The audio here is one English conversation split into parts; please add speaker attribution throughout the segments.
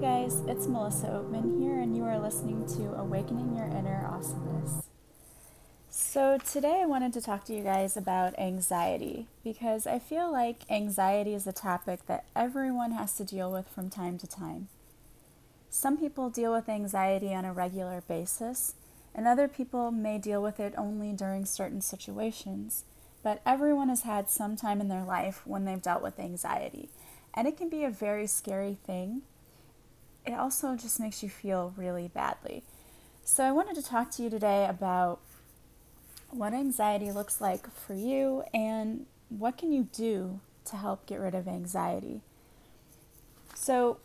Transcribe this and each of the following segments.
Speaker 1: guys, it's Melissa Oatman here, and you are listening to Awakening Your Inner Awesomeness. So, today I wanted to talk to you guys about anxiety because I feel like anxiety is a topic that everyone has to deal with from time to time. Some people deal with anxiety on a regular basis, and other people may deal with it only during certain situations. But everyone has had some time in their life when they've dealt with anxiety, and it can be a very scary thing it also just makes you feel really badly. So, I wanted to talk to you today about what anxiety looks like for you and what can you do to help get rid of anxiety. So,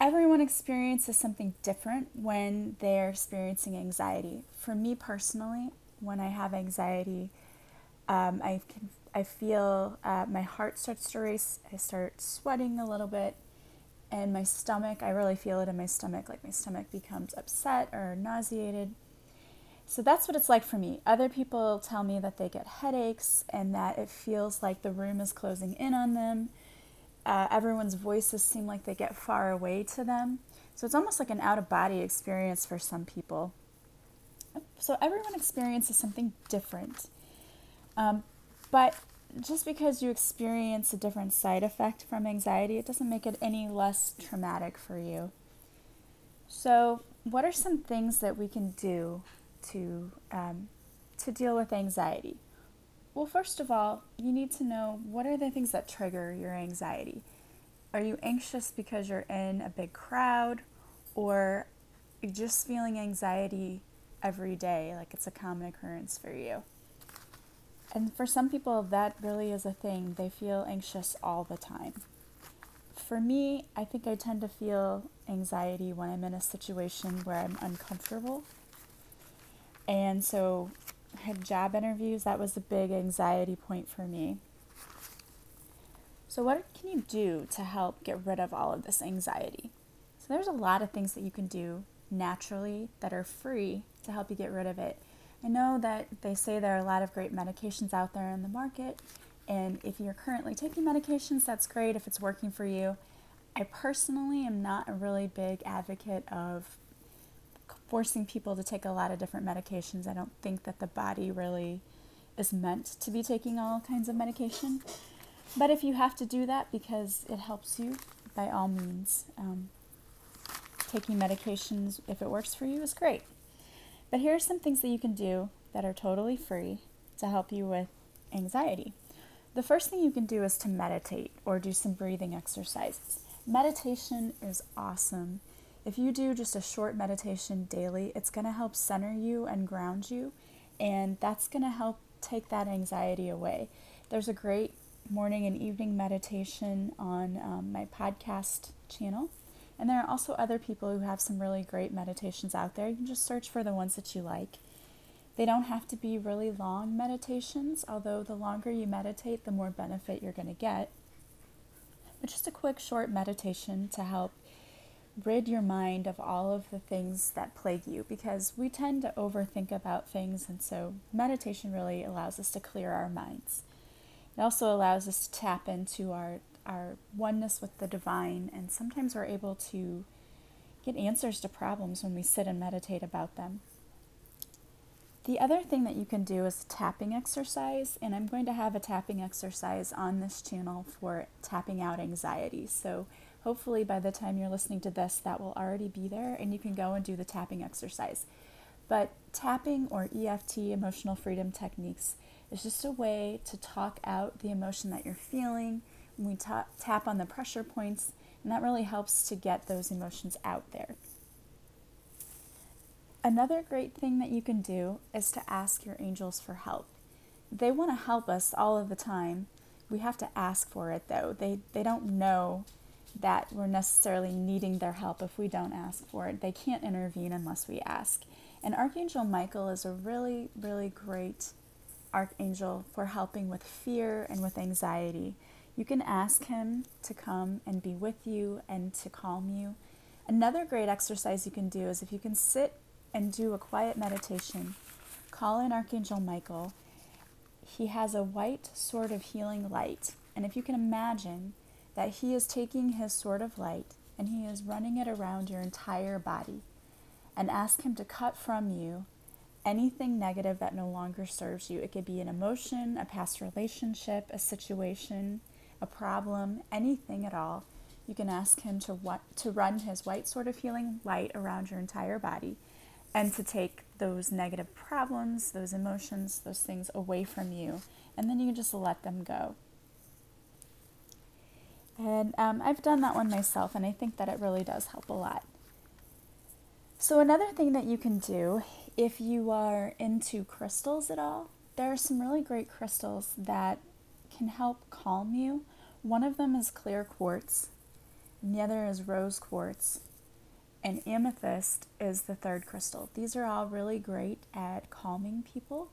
Speaker 1: everyone experiences something different when they're experiencing anxiety. For me personally, when I have anxiety, um, I can I feel uh, my heart starts to race. I start sweating a little bit and my stomach, I really feel it in my stomach, like my stomach becomes upset or nauseated. So that's what it's like for me. Other people tell me that they get headaches and that it feels like the room is closing in on them. Uh, everyone's voices seem like they get far away to them. So it's almost like an out of body experience for some people. So everyone experiences something different. Um, but just because you experience a different side effect from anxiety, it doesn't make it any less traumatic for you. So, what are some things that we can do to um, to deal with anxiety? Well, first of all, you need to know what are the things that trigger your anxiety. Are you anxious because you're in a big crowd, or just feeling anxiety every day, like it's a common occurrence for you? And for some people, that really is a thing. They feel anxious all the time. For me, I think I tend to feel anxiety when I'm in a situation where I'm uncomfortable. And so, I had job interviews, that was a big anxiety point for me. So, what can you do to help get rid of all of this anxiety? So, there's a lot of things that you can do naturally that are free to help you get rid of it. I know that they say there are a lot of great medications out there in the market, and if you're currently taking medications, that's great if it's working for you. I personally am not a really big advocate of forcing people to take a lot of different medications. I don't think that the body really is meant to be taking all kinds of medication. But if you have to do that because it helps you, by all means, um, taking medications, if it works for you, is great. But here are some things that you can do that are totally free to help you with anxiety. The first thing you can do is to meditate or do some breathing exercises. Meditation is awesome. If you do just a short meditation daily, it's going to help center you and ground you, and that's going to help take that anxiety away. There's a great morning and evening meditation on um, my podcast channel. And there are also other people who have some really great meditations out there. You can just search for the ones that you like. They don't have to be really long meditations, although the longer you meditate, the more benefit you're going to get. But just a quick, short meditation to help rid your mind of all of the things that plague you because we tend to overthink about things, and so meditation really allows us to clear our minds. It also allows us to tap into our our oneness with the divine, and sometimes we're able to get answers to problems when we sit and meditate about them. The other thing that you can do is tapping exercise, and I'm going to have a tapping exercise on this channel for tapping out anxiety. So, hopefully, by the time you're listening to this, that will already be there, and you can go and do the tapping exercise. But tapping or EFT, emotional freedom techniques, is just a way to talk out the emotion that you're feeling we ta- tap on the pressure points, and that really helps to get those emotions out there. Another great thing that you can do is to ask your angels for help. They want to help us all of the time. We have to ask for it though. They they don't know that we're necessarily needing their help if we don't ask for it. They can't intervene unless we ask. And Archangel Michael is a really really great archangel for helping with fear and with anxiety. You can ask him to come and be with you and to calm you. Another great exercise you can do is if you can sit and do a quiet meditation, call in Archangel Michael. He has a white sword of healing light. And if you can imagine that he is taking his sword of light and He is running it around your entire body. And ask Him to cut from you anything negative that no longer serves you. It could be an emotion, a past relationship, a situation, a problem, anything at all. You can ask Him to, what, to run His white sword of healing light around your entire body and to take those negative problems, those emotions, those things away from you. And then you can just let them go. And um, I've done that one myself, and I think that it really does help a lot. So, another thing that you can do if you are into crystals at all, there are some really great crystals that can help calm you. One of them is clear quartz, and the other is rose quartz, and amethyst is the third crystal. These are all really great at calming people,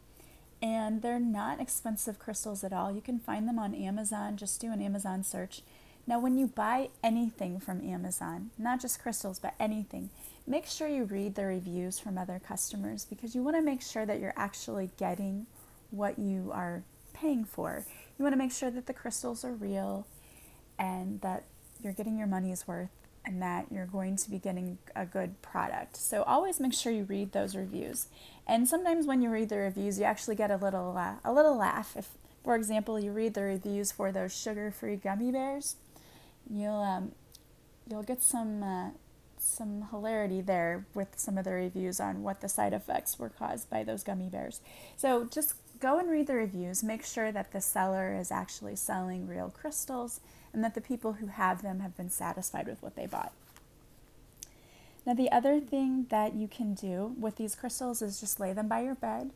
Speaker 1: and they're not expensive crystals at all. You can find them on Amazon, just do an Amazon search now, when you buy anything from Amazon, not just crystals, but anything, make sure you read the reviews from other customers because you want to make sure that you're actually getting what you are paying for. You want to make sure that the crystals are real and that you're getting your money's worth and that you're going to be getting a good product. So always make sure you read those reviews. And sometimes when you read the reviews, you actually get a little uh, a little laugh. If, for example, you read the reviews for those sugar-free gummy bears, you'll um, you'll get some uh, some hilarity there with some of the reviews on what the side effects were caused by those gummy bears. So just go and read the reviews. Make sure that the seller is actually selling real crystals and that the people who have them have been satisfied with what they bought. Now, the other thing that you can do with these crystals is just lay them by your bed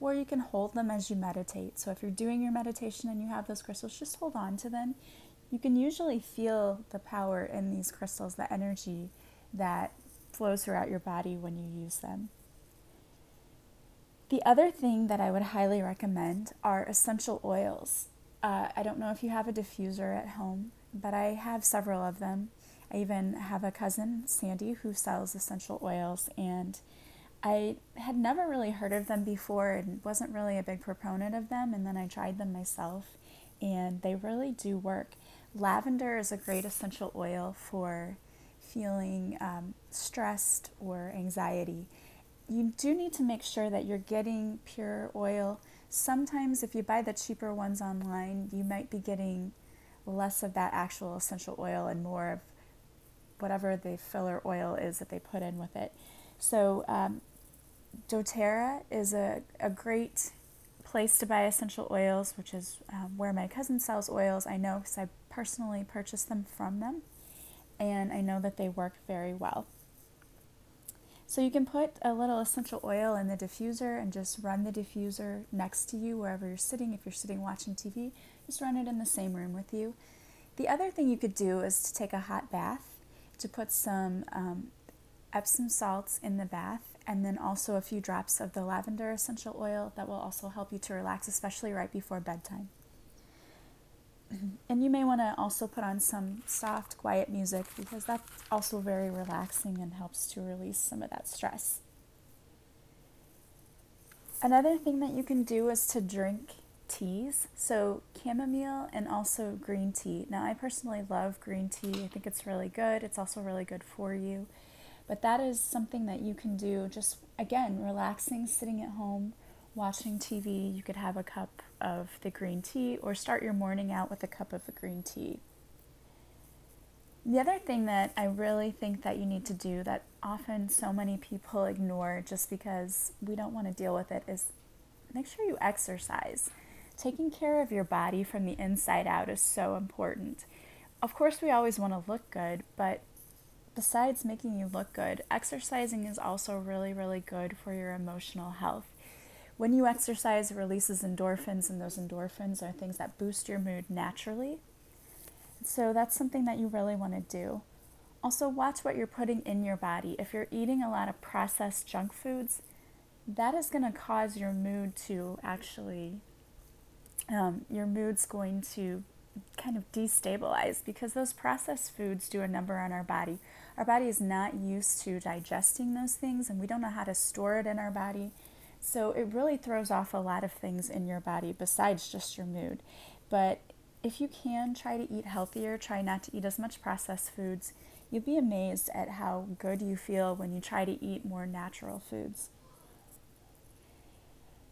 Speaker 1: or you can hold them as you meditate. So, if you're doing your meditation and you have those crystals, just hold on to them you can usually feel the power in these crystals, the energy that flows throughout your body when you use them. The other thing that I would highly recommend are essential oils. Uh, I don't know if you have a diffuser at home, but I have several of them. I even have a cousin, Sandy, who sells essential oils, and I had never really heard of them before and wasn't really a big proponent of them. And then I tried them myself, and they really do work. Lavender is a great essential oil for feeling um, stressed or anxiety. You do need to make sure that you're getting pure oil. Sometimes, if you buy the cheaper ones online, you might be getting less of that actual essential oil and more of whatever the filler oil is that they put in with it. So, um, doTERRA is a, a great place to buy essential oils, which is um, where my cousin sells oils. I know because I personally purchased them from them, and I know that they work very well. So you can put a little essential oil in the diffuser and just run the diffuser next to you wherever you're sitting. If you're sitting watching TV, just run it in the same room with you. The other thing you could do is to take a hot bath, to put some um, Epsom salts in the bath and then also a few drops of the lavender essential oil that will also help you to relax, especially right before bedtime. And you may want to also put on some soft, quiet music because that's also very relaxing and helps to release some of that stress. Another thing that you can do is to drink teas. So, chamomile and also green tea. Now, I personally love green tea. I think it's really good. It's also really good for you. But that is something that you can do just, again, relaxing, sitting at home, watching TV. You could have a cup of the green tea or start your morning out with a cup of the green tea. The other thing that I really think that you need to do that often so many people ignore just because we don't want to deal with it is make sure you exercise. Taking care of your body from the inside out is so important. Of course, we always want to look good, but besides making you look good, exercising is also really, really good for your emotional health. When you exercise, it releases endorphins, and those endorphins are things that boost your mood naturally. So that's something that you really want to do. Also, watch what you're putting in your body. If you're eating a lot of processed junk foods, that is going to cause your mood to actually, um, your mood's going to kind of destabilize because those processed foods do a number on our body. Our body is not used to digesting those things and we don't know how to store it in our body. So it really throws off a lot of things in your body besides just your mood. But if you can try to eat healthier, try not to eat as much processed foods. You'll be amazed at how good you feel when you try to eat more natural foods.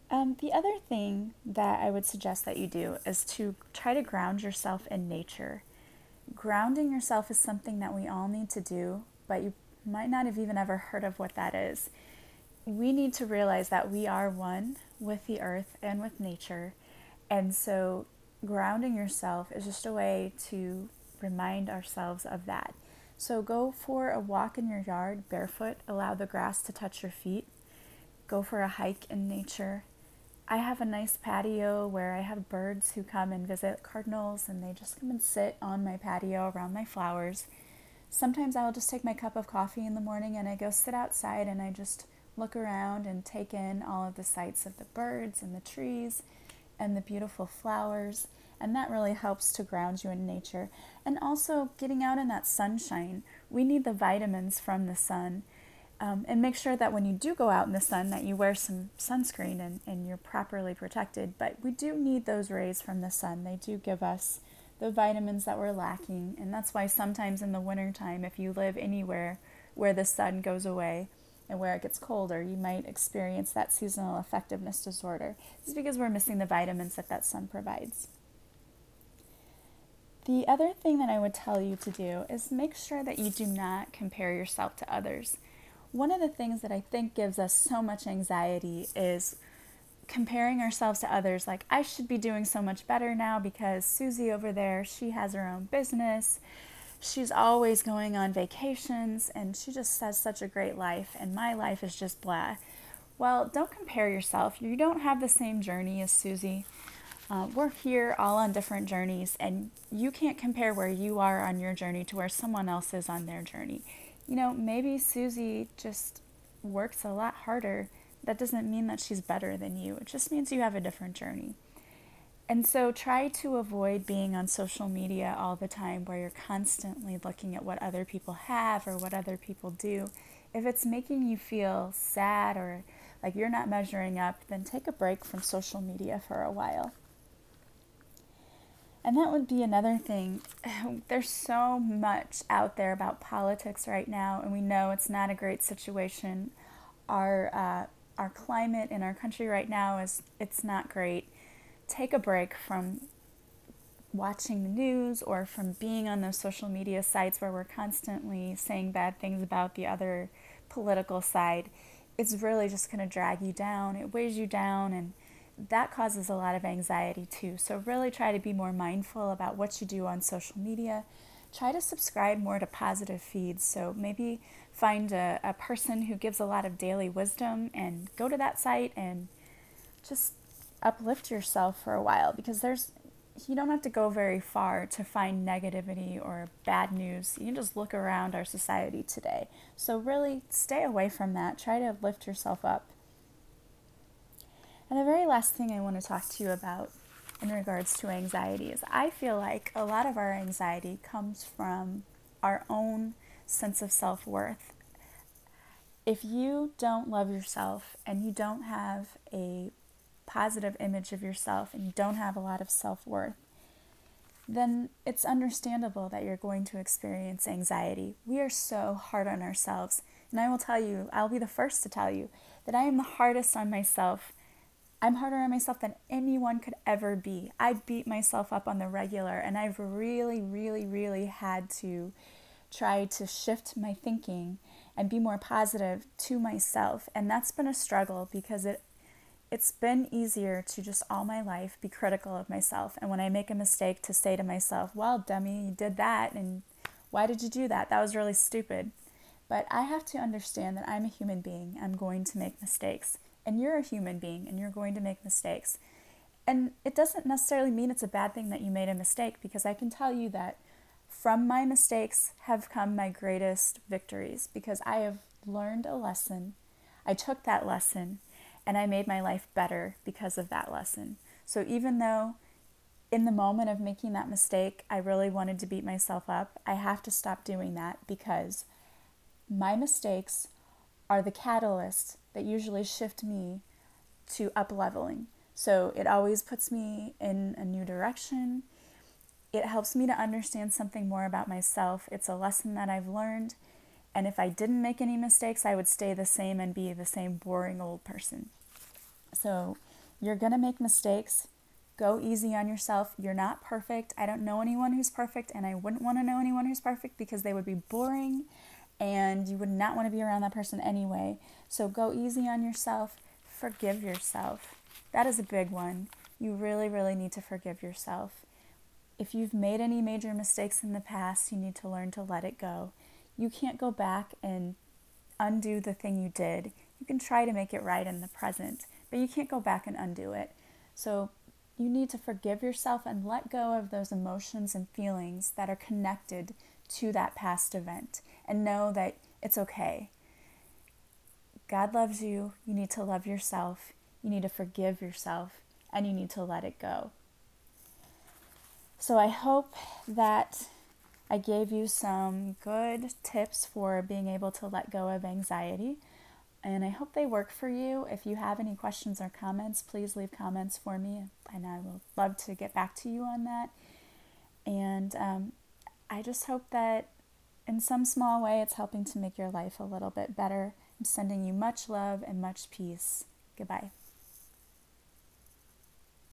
Speaker 1: Um, the other thing that I would suggest that you do is to try to ground yourself in nature. Grounding yourself is something that we all need to do, but you might not have even ever heard of what that is. We need to realize that we are one with the earth and with nature. And so, grounding yourself is just a way to remind ourselves of that. So, go for a walk in your yard barefoot, allow the grass to touch your feet. Go for a hike in nature I have a nice patio where I have birds who come and visit cardinals and they just come and sit on my patio around my flowers. Sometimes I'll just take my cup of coffee in the morning and I go sit outside and I just look around and take in all of the sights of the birds and the trees and the beautiful flowers. And that really helps to ground you in nature. And also getting out in that sunshine. We need the vitamins from the sun. Um, and make sure that when you do go out in the sun that you wear some sunscreen and, and you're properly protected but we do need those rays from the sun they do give us the vitamins that we're lacking and that's why sometimes in the wintertime if you live anywhere where the sun goes away and where it gets colder you might experience that seasonal effectiveness disorder it's because we're missing the vitamins that that sun provides the other thing that I would tell you to do is make sure that you do not compare yourself to others one of the things that I think gives us so much anxiety is comparing ourselves to others. Like, I should be doing so much better now because Susie over there, she has her own business. She's always going on vacations and she just has such a great life, and my life is just blah. Well, don't compare yourself. You don't have the same journey as Susie. Uh, we're here all on different journeys, and you can't compare where you are on your journey to where someone else is on their journey you know, maybe Susie just works a lot harder. That doesn't mean that she's better than you, it just means you have a different journey. And so try to avoid being on social media all the time where you're constantly looking at what other people have or what other people do. If it's making you feel sad or like you're not measuring up, then take a break from social media for a while. And that would be another thing. There's so much out there about politics right now, and we know it's not a great situation. Our uh, our climate in our country right now is it's not great. Take a break from watching the news or from being on those social media sites where we're constantly saying bad things about the other political side. It's really just going to drag you down. It weighs you down and that causes a lot of anxiety too. So, really try to be more mindful about what you do on social media. Try to subscribe more to positive feeds. So, maybe find a, a person who gives a lot of daily wisdom and go to that site and just uplift yourself for a while because there's you don't have to go very far to find negativity or bad news. You can just look around our society today. So, really stay away from that. Try to lift yourself up. And the very last thing I want to talk to you about in regards to anxiety is I feel like a lot of our anxiety comes from our own sense of self worth. If you don't love yourself and you don't have a positive image of yourself and you don't have a lot of self worth, then it's understandable that you're going to experience anxiety. We are so hard on ourselves. And I will tell you, I'll be the first to tell you, that I am the hardest on myself I'm harder on myself than anyone could ever be. I beat myself up on the regular, and I've really, really, really had to try to shift my thinking and be more positive to myself. And that's been a struggle because it it's been easier to just all my life be critical of myself. And when I make a mistake, to say to myself, well, dummy, you did that. And why did you do that? That was really stupid. But I have to understand that I'm a human being. I'm going to make mistakes and you're a human being and you're going to make mistakes. And it doesn't necessarily mean it's a bad thing that you made a mistake because I can tell you that from my mistakes have come my greatest victories because I have learned a lesson. I took that lesson and I made my life better because of that lesson. So even though in the moment of making that mistake, I really wanted to beat myself up, I have to stop doing that because my mistakes are the catalyst that usually shift me to up leveling. So it always puts me in a new direction. It helps me to understand something more about myself. It's a lesson that I've learned. And if I didn't make any mistakes, I would stay the same and be the same boring old person. So you're going to make mistakes. Go easy on yourself. You're not perfect. I don't know anyone who's perfect, and I wouldn't want to know anyone who's perfect because they would be boring and you would not want to be around that person anyway. So go easy on yourself. Forgive yourself. That is a big one. You really, really need to forgive yourself. If you've made any major mistakes in the past, you need to learn to let it go. You can't go back and undo the thing you did. You can try to make it right in the present, but you can't go back and undo it. So you need to forgive yourself and let go of those emotions and feelings that are connected to that past event and know that it's okay. God loves you. You need to love yourself. You need to forgive yourself and you need to let it go. So I hope that I gave you some good tips for being able to let go of anxiety. And I hope they work for you. If you have any questions or comments, please leave comments for me, and I will love to get back to you on that. And um, I just hope that in some small way it's helping to make your life a little bit better. I'm sending you much love and much peace. Goodbye.